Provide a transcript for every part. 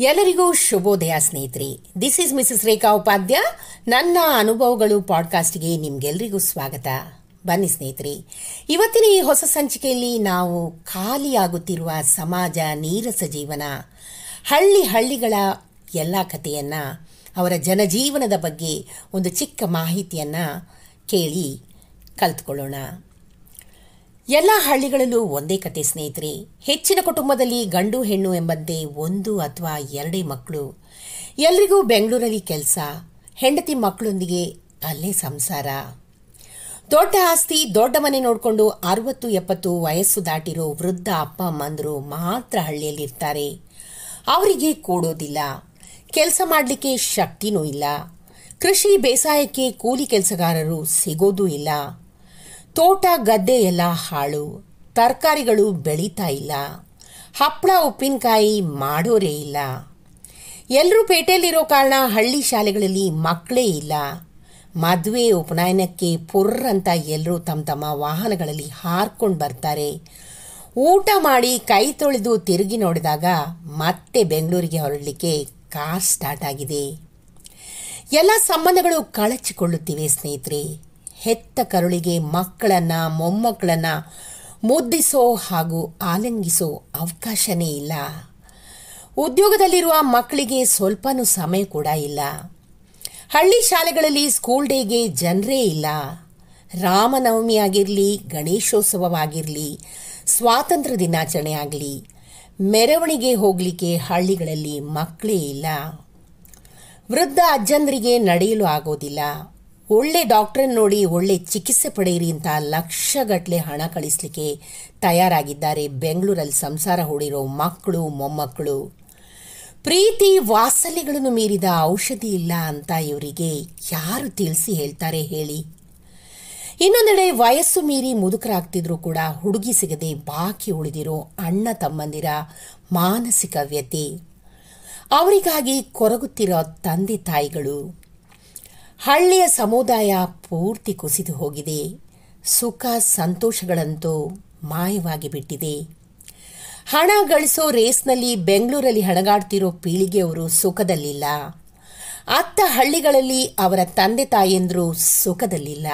ಎಲ್ಲರಿಗೂ ಶುಭೋದಯ, ಸ್ನೇಹಿತರೆ. This is Mrs Rekha Upadhya ನನ್ನ ಅನುಭವಗಳು ಪಾಡ್ಕಾಸ್ಟ್ಗೆ ನಿಮ್ಗೆಲ್ಲರಿಗೂ ಸ್ವಾಗತ. ಬನ್ನಿ, ಸ್ನೇಹಿತರೆ. ಇವತ್ತಿನ ಈ ಹೊಸ ಸಂಚಿಕೆಯಲ್ಲಿ ನಾವು ಖಾಲಿಯಾಗುತ್ತಿರುವ ಸಮಾಜ ನೀರಸ ಜೀವನ, ಹಳ್ಳಿ ಹಳ್ಳಿಗಳ ಎಲ್ಲ ಕಥೆಯನ್ನ, ಅವರ ಜನಜೀವನದ ಬಗ್ಗೆ ಒಂದು ಚಿಕ್ಕ ಮಾಹಿತಿಯನ್ನ ಕೇಳಿ ಕಲ್ತ್ಕೊಳ್ಳೋಣ. ಎಲ್ಲ ಹಳ್ಳಿಗಳಲ್ಲೂ ಒಂದೇ ಕತೆ, ಸ್ನೇಹಿತರೆ. ಹೆಚ್ಚಿನ ಕುಟುಂಬದಲ್ಲಿ ಗಂಡು, ಹೆಣ್ಣು ಎಂಬಂತೆ ಒಂದು ಅಥವಾ ಎರಡೇ ಮಕ್ಕಳು. ಎಲ್ರಿಗೂ ಬೆಂಗಳೂರಲ್ಲಿ ಕೆಲಸ, ಹೆಂಡತಿ ಮಕ್ಕಳೊಂದಿಗೆ ಅಲ್ಲೇ ಸಂಸಾರ. ದೊಡ್ಡ ಆಸ್ತಿ, ದೊಡ್ಡ ಮನೆ ನೋಡಿಕೊಂಡು ಅರವತ್ತು, ಎಪ್ಪತ್ತು ವಯಸ್ಸು ದಾಟಿರೋ ವೃದ್ಧ ಅಪ್ಪ, ಅಮ್ಮಂದರು ಮಾತ್ರ ಹಳ್ಳಿಯಲ್ಲಿರ್ತಾರೆ. ಅವರಿಗೆ ಕೂಡೋದಿಲ್ಲ. ಕೆಲಸ ಮಾಡಲಿಕ್ಕೆ ಶಕ್ತಿನೂ ಇಲ್ಲ. ಕೃಷಿ ಬೇಸಾಯಕ್ಕೆ ಕೂಲಿ ಕೆಲಸಗಾರರು ಸಿಗೋದೂ ಇಲ್ಲ. ತೋಟ ಗದ್ದೆ ಎಲ್ಲ ಹಾಳು. ತರಕಾರಿಗಳು ಬೆಳೀತಾ ಇಲ್ಲ. ಹಪ್ಪಳ ಉಪ್ಪಿನಕಾಯಿ ಮಾಡೋರೇ ಇಲ್ಲ. ಎಲ್ಲರೂ ಪೇಟೆಯಲ್ಲಿರೋ ಕಾರಣ ಹಳ್ಳಿ ಶಾಲೆಗಳಲ್ಲಿ ಮಕ್ಕಳೇ ಇಲ್ಲ. ಮದುವೆ ಉಪನಯನಕ್ಕೆ ಪುರ್ರ್ ಅಂತ ಎಲ್ಲರೂ ತಮ್ಮ ತಮ್ಮ ವಾಹನಗಳಲ್ಲಿ ಹಾರ್ಕೊಂಡು ಬರ್ತಾರೆ. ಊಟ ಮಾಡಿ ಕೈ ತೊಳೆದು ತಿರುಗಿ ನೋಡಿದಾಗ ಮತ್ತೆ ಬೆಂಗಳೂರಿಗೆ ಹೊರಡಲಿಕ್ಕೆ ಕಾರ್ ಸ್ಟಾರ್ಟ್ ಆಗಿದೆ. ಎಲ್ಲ ಸಂಬಂಧಗಳು ಕಳಚಿಕೊಳ್ಳುತ್ತಿವೆ ಸ್ನೇಹಿತರೆ. ಹೆತ್ತ ಕರುಳಿಗೆ ಮಕ್ಕಳನ್ನ, ಮೊಮ್ಮಕ್ಕಳನ್ನ ಮುದ್ದಿಸೋ ಹಾಗೂ ಆಲಂಗಿಸೋ ಅವಕಾಶನೇ ಇಲ್ಲ. ಉದ್ಯೋಗದಲ್ಲಿರುವ ಮಕ್ಕಳಿಗೆ ಸ್ವಲ್ಪನೂ ಸಮಯ ಕೂಡ ಇಲ್ಲ. ಹಳ್ಳಿ ಶಾಲೆಗಳಲ್ಲಿ ಸ್ಕೂಲ್ ಡೇಗೆ ಜನರೇ ಇಲ್ಲ. ರಾಮನವಮಿ ಆಗಿರಲಿ, ಗಣೇಶೋತ್ಸವವಾಗಿರಲಿ, ಸ್ವಾತಂತ್ರ್ಯ ದಿನಾಚರಣೆ ಆಗಲಿ, ಮೆರವಣಿಗೆ ಹೋಗಲಿಕ್ಕೆ ಹಳ್ಳಿಗಳಲ್ಲಿ ಮಕ್ಕಳೇ ಇಲ್ಲ. ವೃದ್ಧ ಅಜ್ಜಂದರಿಗೆ ನಡೆಯಲು ಆಗೋದಿಲ್ಲ. ಒಳ್ಳೆ ಡಾಕ್ಟರ್ ನೋಡಿ ಒಳ್ಳೆ ಚಿಕಿತ್ಸೆ ಪಡೆಯಿರಿ ಅಂತ ಲಕ್ಷಗಟ್ಟಲೆ ಹಣ ಕಳಿಸಲಿಕ್ಕೆ ತಯಾರಾಗಿದ್ದಾರೆ. ಬೆಂಗಳೂರಲ್ಲಿ ಸಂಸಾರ ಹೂಡಿರೋ ಮಕ್ಕಳು, ಮೊಮ್ಮಕ್ಕಳು. ಪ್ರೀತಿ ವಾಸಲಿಗಳನ್ನು ಮೀರಿದ ಔಷಧಿ ಇಲ್ಲ ಅಂತ ಇವರಿಗೆ ಯಾರು ತಿಳಿಸಿ ಹೇಳ್ತಾರೆ ಹೇಳಿ. ಇನ್ನೊಂದೆಡೆ ವಯಸ್ಸು ಮೀರಿ ಮುದುಕರಾಗ್ತಿದ್ರು ಕೂಡ ಹುಡುಗಿ ಸಿಗದೆ ಬಾಕಿ ಉಳಿದಿರೋ ಅಣ್ಣ ತಮ್ಮಂದಿರ ಮಾನಸಿಕ ವ್ಯತೆ ಅವರಿಗಾಗಿ ಕೊರಗುತ್ತಿರೋ ತಂದೆ ತಾಯಿಗಳು ಹಳ್ಳಿಯ ಸಮುದಾಯ ಪೂರ್ತಿ ಕುಸಿದು ಹೋಗಿದೆ. ಸುಖ ಸಂತೋಷಗಳಂತೂ ಮಾಯವಾಗಿ ಬಿಟ್ಟಿದೆ. ಹಣ ಗಳಿಸೋ ರೇಸ್ನಲ್ಲಿ ಬೆಂಗಳೂರಲ್ಲಿ ಹಣಗಾಡ್ತಿರೋ ಪೀಳಿಗೆಯವರು ಸುಖದಲ್ಲಿಲ್ಲ. ಅತ್ತ ಹಳ್ಳಿಗಳಲ್ಲಿ ಅವರ ತಂದೆ ತಾಯಂದ್ರು ಸುಖದಲ್ಲಿಲ್ಲ.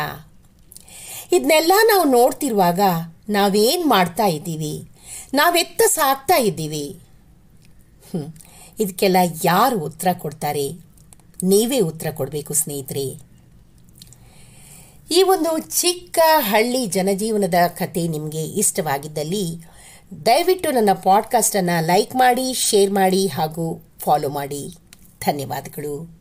ಇದನ್ನೆಲ್ಲ ನಾವು ನೋಡ್ತಿರುವಾಗ ನಾವೇನು ಮಾಡ್ತಾ ಇದ್ದೀವಿ? ನಾವೆತ್ತ ಸಾಕ್ತಾ ಇದ್ದೀವಿ. ಇದಕ್ಕೆಲ್ಲ ಯಾರು ಉತ್ತರ ಕೊಡ್ತಾರೆ? ನೀವೇ ಉತ್ತರ ಕೊಡಬೇಕು ಸ್ನೇಹಿತರೆ. ಈ ಒಂದು ಚಿಕ್ಕ ಹಳ್ಳಿ ಜನಜೀವನದ ಕತೆ ನಿಮಗೆ ಇಷ್ಟವಾಗಿದ್ದಲ್ಲಿ ದಯವಿಟ್ಟು ನನ್ನ ಪಾಡ್ಕಾಸ್ಟನ್ನು ಲೈಕ್ ಮಾಡಿ ಶೇರ್ ಮಾಡಿ ಹಾಗೂ ಫಾಲೋ ಮಾಡಿ. ಧನ್ಯವಾದಗಳು.